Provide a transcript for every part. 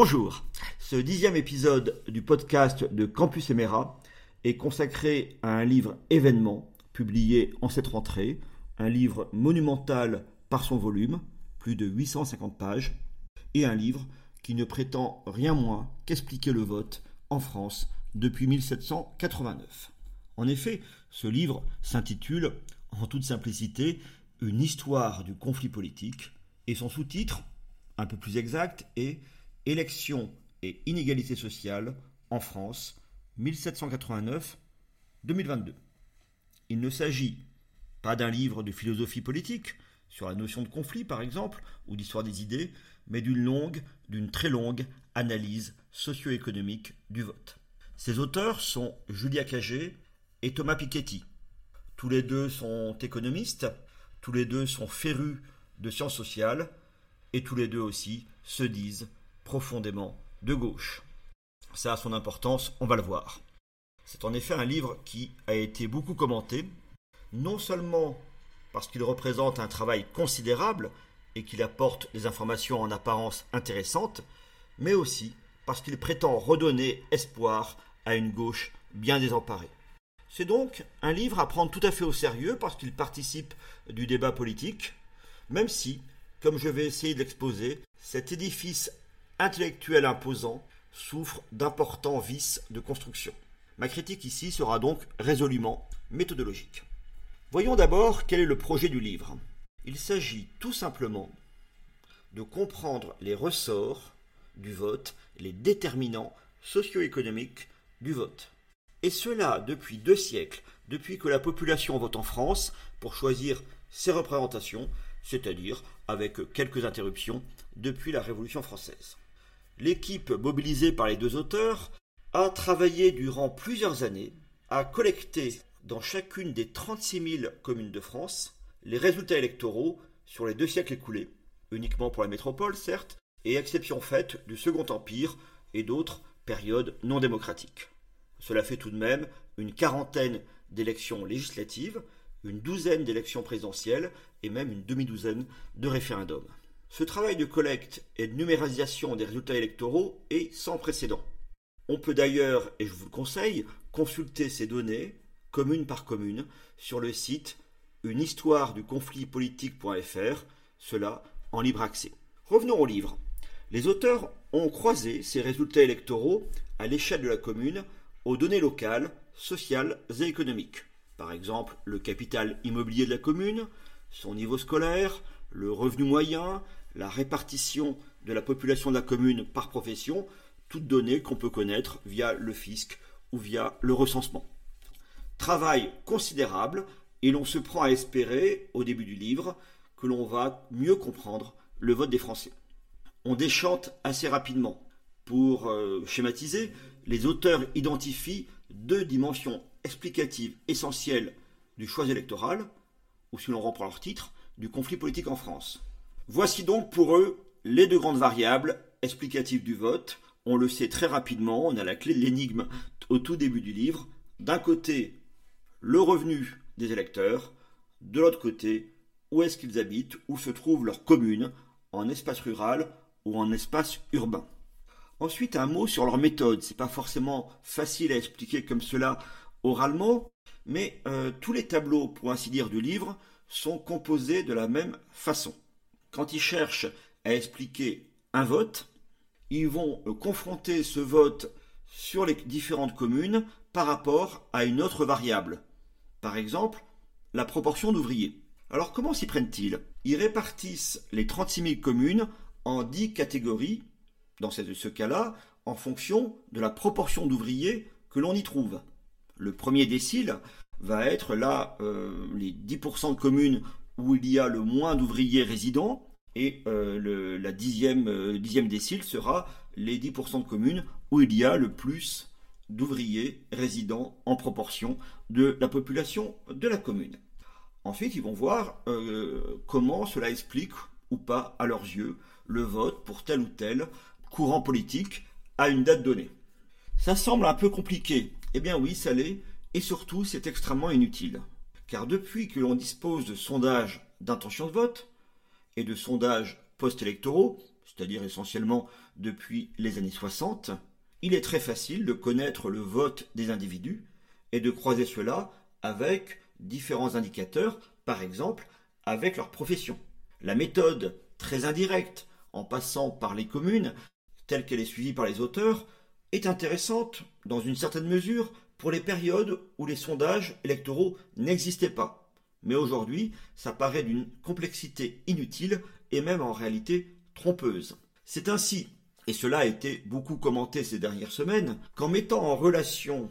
Bonjour, ce dixième épisode du podcast de Campus Emera est consacré à un livre événement publié en cette rentrée, un livre monumental par son volume, plus de 850 pages, et un livre qui ne prétend rien moins qu'expliquer le vote en France depuis 1789. En effet, ce livre s'intitule, en toute simplicité, Une histoire du conflit politique, et son sous-titre, un peu plus exact, est Élections et inégalités sociales en France 1789-2022. Il ne s'agit pas d'un livre de philosophie politique, sur la notion de conflit par exemple, ou d'histoire des idées, mais d'une longue, d'une très longue analyse socio-économique du vote. Ses auteurs sont Julia Cagé et Thomas Piketty. Tous les deux sont économistes, tous les deux sont férus de sciences sociales, et tous les deux aussi se disent profondément de gauche. Ça a son importance, on va le voir. C'est en effet un livre qui a été beaucoup commenté, non seulement parce qu'il représente un travail considérable et qu'il apporte des informations en apparence intéressantes, mais aussi parce qu'il prétend redonner espoir à une gauche bien désemparée. C'est donc un livre à prendre tout à fait au sérieux parce qu'il participe du débat politique, même si, comme je vais essayer de l'exposer, cet édifice intellectuel imposant souffre d'importants vices de construction. Ma critique ici sera donc résolument méthodologique. Voyons d'abord quel est le projet du livre. Il s'agit tout simplement de comprendre les ressorts du vote, les déterminants socio-économiques du vote. Et cela depuis deux siècles, depuis que la population vote en France pour choisir ses représentations, c'est-à-dire avec quelques interruptions depuis la Révolution française. L'équipe mobilisée par les deux auteurs a travaillé durant plusieurs années à collecter dans chacune des 36 000 communes de France les résultats électoraux sur les deux siècles écoulés, uniquement pour la métropole certes, et exception faite du Second Empire et d'autres périodes non démocratiques. Cela fait tout de même une quarantaine d'élections législatives, une douzaine d'élections présidentielles et même une demi-douzaine de référendums. Ce travail de collecte et de numérisation des résultats électoraux est sans précédent. On peut d'ailleurs, et je vous le conseille, consulter ces données, commune par commune, sur le site une histoire du conflit politique.fr, cela en libre accès. Revenons au livre. Les auteurs ont croisé ces résultats électoraux à l'échelle de la commune aux données locales, sociales et économiques. Par exemple, le capital immobilier de la commune, son niveau scolaire, le revenu moyen, la répartition de la population de la commune par profession, toutes données qu'on peut connaître via le fisc ou via le recensement. Travail considérable et l'on se prend à espérer, au début du livre, que l'on va mieux comprendre le vote des Français. On déchante assez rapidement. Pour euh, schématiser, les auteurs identifient deux dimensions explicatives essentielles du choix électoral, ou si l'on reprend leur titre, du conflit politique en France. Voici donc pour eux les deux grandes variables explicatives du vote. On le sait très rapidement, on a la clé de l'énigme au tout début du livre. D'un côté, le revenu des électeurs, de l'autre côté, où est-ce qu'ils habitent, où se trouve leur commune, en espace rural ou en espace urbain? Ensuite, un mot sur leur méthode. C'est pas forcément facile à expliquer comme cela oralement, mais euh, tous les tableaux, pour ainsi dire, du livre sont composés de la même façon quand ils cherchent à expliquer un vote, ils vont confronter ce vote sur les différentes communes par rapport à une autre variable. Par exemple, la proportion d'ouvriers. Alors comment s'y prennent-ils? Ils répartissent les 36 000 communes en 10 catégories, dans ce cas-là, en fonction de la proportion d'ouvriers que l'on y trouve. Le premier décile va être là euh, les 10% de communes où il y a le moins d'ouvriers résidents, et euh, la dixième, euh, dixième décile sera les 10% de communes où il y a le plus d'ouvriers résidents en proportion de la population de la commune. Ensuite, ils vont voir euh, comment cela explique ou pas à leurs yeux le vote pour tel ou tel courant politique à une date donnée. Ça semble un peu compliqué. Eh bien oui, ça l'est, et surtout c'est extrêmement inutile. Car depuis que l'on dispose de sondages d'intention de vote et de sondages post-électoraux, c'est-à-dire essentiellement depuis les années 60, il est très facile de connaître le vote des individus et de croiser cela avec différents indicateurs, par exemple avec leur profession. La méthode très indirecte, en passant par les communes, telle qu'elle est suivie par les auteurs, est intéressante, dans une certaine mesure, pour les périodes où les sondages électoraux n'existaient pas. Mais aujourd'hui, ça paraît d'une complexité inutile et même en réalité trompeuse. C'est ainsi, et cela a été beaucoup commenté ces dernières semaines, qu'en mettant en relation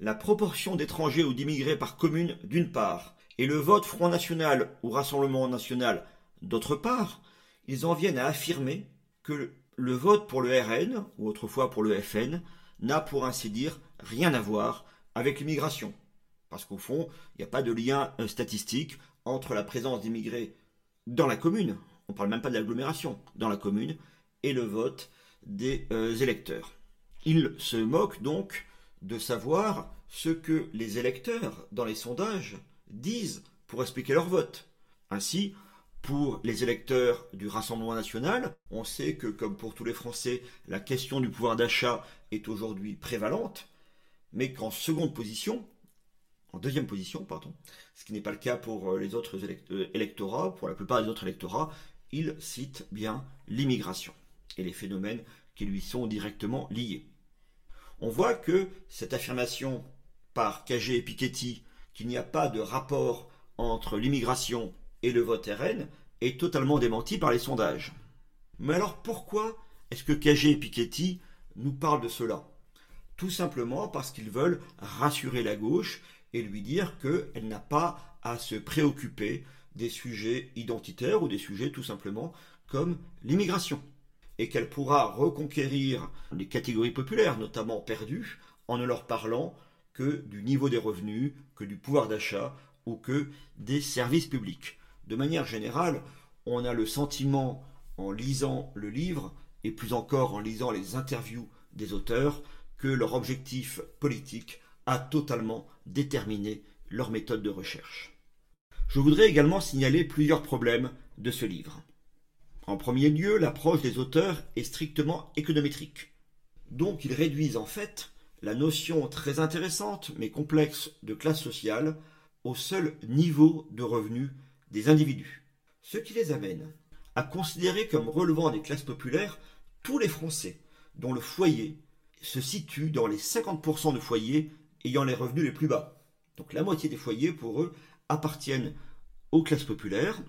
la proportion d'étrangers ou d'immigrés par commune d'une part, et le vote Front National ou Rassemblement National d'autre part, ils en viennent à affirmer que le vote pour le RN, ou autrefois pour le FN, n'a pour ainsi dire rien à voir avec l'immigration. Parce qu'au fond, il n'y a pas de lien euh, statistique entre la présence d'immigrés dans la commune, on ne parle même pas de l'agglomération, dans la commune, et le vote des euh, électeurs. Ils se moquent donc de savoir ce que les électeurs, dans les sondages, disent pour expliquer leur vote. Ainsi, pour les électeurs du Rassemblement national, on sait que, comme pour tous les Français, la question du pouvoir d'achat est aujourd'hui prévalente, mais qu'en seconde position, en deuxième position, pardon, ce qui n'est pas le cas pour euh, les autres euh, électorats, pour la plupart des autres électorats, il cite bien l'immigration et les phénomènes qui lui sont directement liés. On voit que cette affirmation par Cagé et Piketty qu'il n'y a pas de rapport entre l'immigration et le vote RN est totalement démenti par les sondages. Mais alors pourquoi est-ce que Cagé et Piketty nous parlent de cela? Tout simplement parce qu'ils veulent rassurer la gauche et lui dire qu'elle n'a pas à se préoccuper des sujets identitaires ou des sujets tout simplement comme l'immigration. Et qu'elle pourra reconquérir les catégories populaires, notamment perdues, en ne leur parlant que du niveau des revenus, que du pouvoir d'achat ou que des services publics. De manière générale, on a le sentiment, en lisant le livre, et plus encore en lisant les interviews des auteurs, que leur objectif politique a totalement déterminé leur méthode de recherche. Je voudrais également signaler plusieurs problèmes de ce livre. En premier lieu, l'approche des auteurs est strictement économétrique. Donc ils réduisent en fait la notion très intéressante mais complexe de classe sociale au seul niveau de revenus des individus. Ce qui les amène à considérer comme relevant des classes populaires tous les Français dont le foyer se situe dans les 50% de foyers ayant les revenus les plus bas. Donc la moitié des foyers, pour eux, appartiennent aux classes populaires.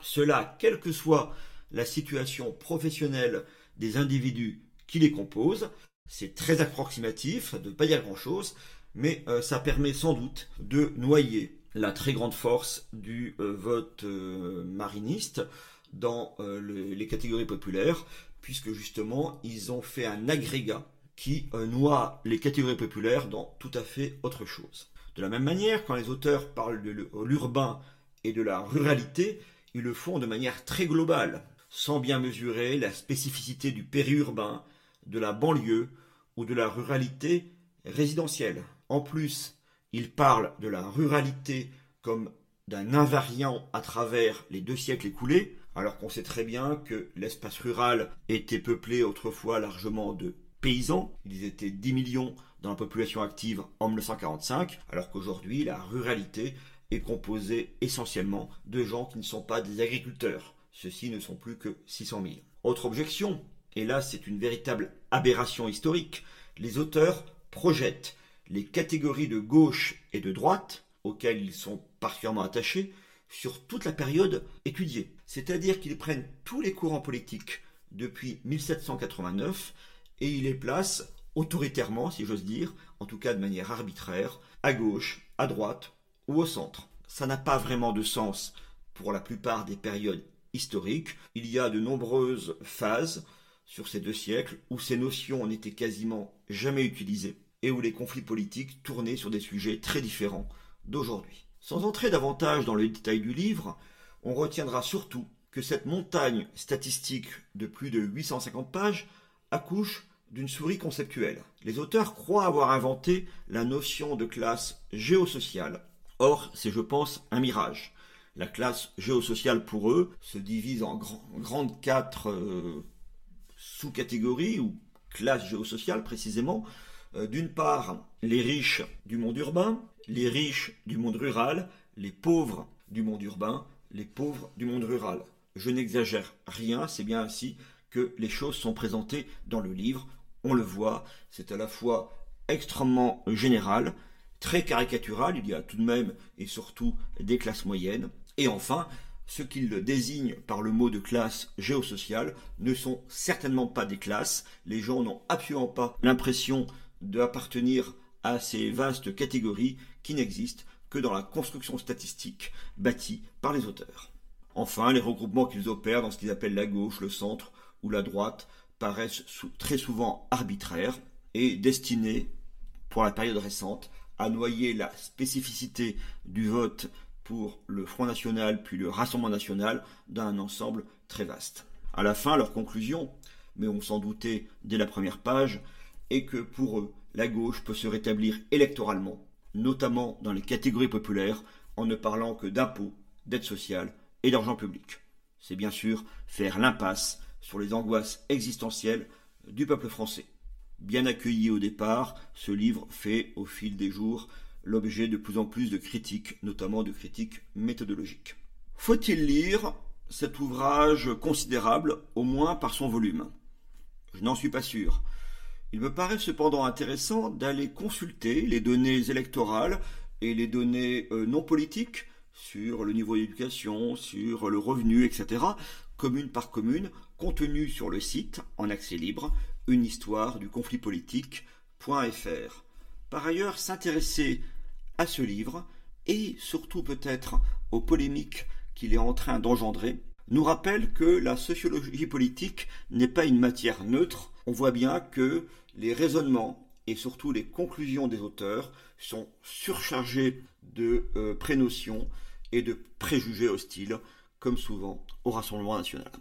Cela, quelle que soit la situation professionnelle des individus qui les composent. C'est très approximatif, ça ne veut pas dire grand-chose, mais euh, ça permet sans doute de noyer la très grande force du euh, vote euh, mariniste dans les catégories populaires, puisque justement ils ont fait un agrégat qui noie les catégories populaires dans tout à fait autre chose. De la même manière, quand les auteurs parlent de l'urbain et de la ruralité, ils le font de manière très globale, sans bien mesurer la spécificité du périurbain, de la banlieue ou de la ruralité résidentielle. En plus, ils parlent de la ruralité comme d'un invariant à travers les deux siècles écoulés, alors qu'on sait très bien que l'espace rural était peuplé autrefois largement de paysans. Ils étaient 10 millions dans la population active en 1945, alors qu'aujourd'hui la ruralité est composée essentiellement de gens qui ne sont pas des agriculteurs. Ceux-ci ne sont plus que 600 000. Autre objection, et là c'est une véritable aberration historique, les auteurs projettent les catégories de gauche et de droite, auxquelles ils sont particulièrement attachés, sur toute la période étudiée. C'est-à-dire qu'ils prennent tous les courants politiques depuis 1789 et ils les placent autoritairement, si j'ose dire, en tout cas de manière arbitraire, à gauche, à droite ou au centre. Ça n'a pas vraiment de sens pour la plupart des périodes historiques. Il y a de nombreuses phases sur ces deux siècles où ces notions n'étaient quasiment jamais utilisées et où les conflits politiques tournaient sur des sujets très différents d'aujourd'hui. Sans entrer davantage dans le détail du livre, on retiendra surtout que cette montagne statistique de plus de 850 pages accouche d'une souris conceptuelle. Les auteurs croient avoir inventé la notion de classe géosociale. Or, c'est, je pense, un mirage. La classe géosociale, pour eux, se divise en grandes quatre euh, sous-catégories ou classes géosociales précisément. Euh, d'une part, les riches du monde urbain, les riches du monde rural, les pauvres du monde urbain, les pauvres du monde rural. Je n'exagère rien, c'est bien ainsi les choses sont présentées dans le livre. On le voit, c'est à la fois extrêmement général, très caricatural, il y a tout de même et surtout des classes moyennes. Et enfin, ce qu'il désigne par le mot de classe géosociale ne sont certainement pas des classes. Les gens n'ont absolument pas l'impression d'appartenir à ces vastes catégories qui n'existent que dans la construction statistique bâtie par les auteurs. Enfin, les regroupements qu'ils opèrent dans ce qu'ils appellent la gauche, le centre ou la droite paraissent très souvent arbitraires et destinés, pour la période récente, à noyer la spécificité du vote pour le Front National puis le Rassemblement National dans un ensemble très vaste. À la fin, leur conclusion, mais on s'en doutait dès la première page, est que pour eux, la gauche peut se rétablir électoralement, notamment dans les catégories populaires, en ne parlant que d'impôts, d'aide sociale et d'argent public. C'est bien sûr faire l'impasse sur les angoisses existentielles du peuple français. Bien accueilli au départ, ce livre fait au fil des jours l'objet de plus en plus de critiques, notamment de critiques méthodologiques. Faut-il lire cet ouvrage considérable, au moins par son volume? Je n'en suis pas sûr. Il me paraît cependant intéressant d'aller consulter les données électorales et les données euh, non politiques sur le niveau d'éducation, sur le revenu, etc., commune par commune, contenues sur le site, en accès libre, une histoire du conflit politique.fr. Par ailleurs, s'intéresser à ce livre, et surtout peut-être aux polémiques qu'il est en train d'engendrer, nous rappelle que la sociologie politique n'est pas une matière neutre. On voit bien que les raisonnements et surtout les conclusions des auteurs sont surchargés de euh, prénotions et de préjugés hostiles, comme souvent au Rassemblement national.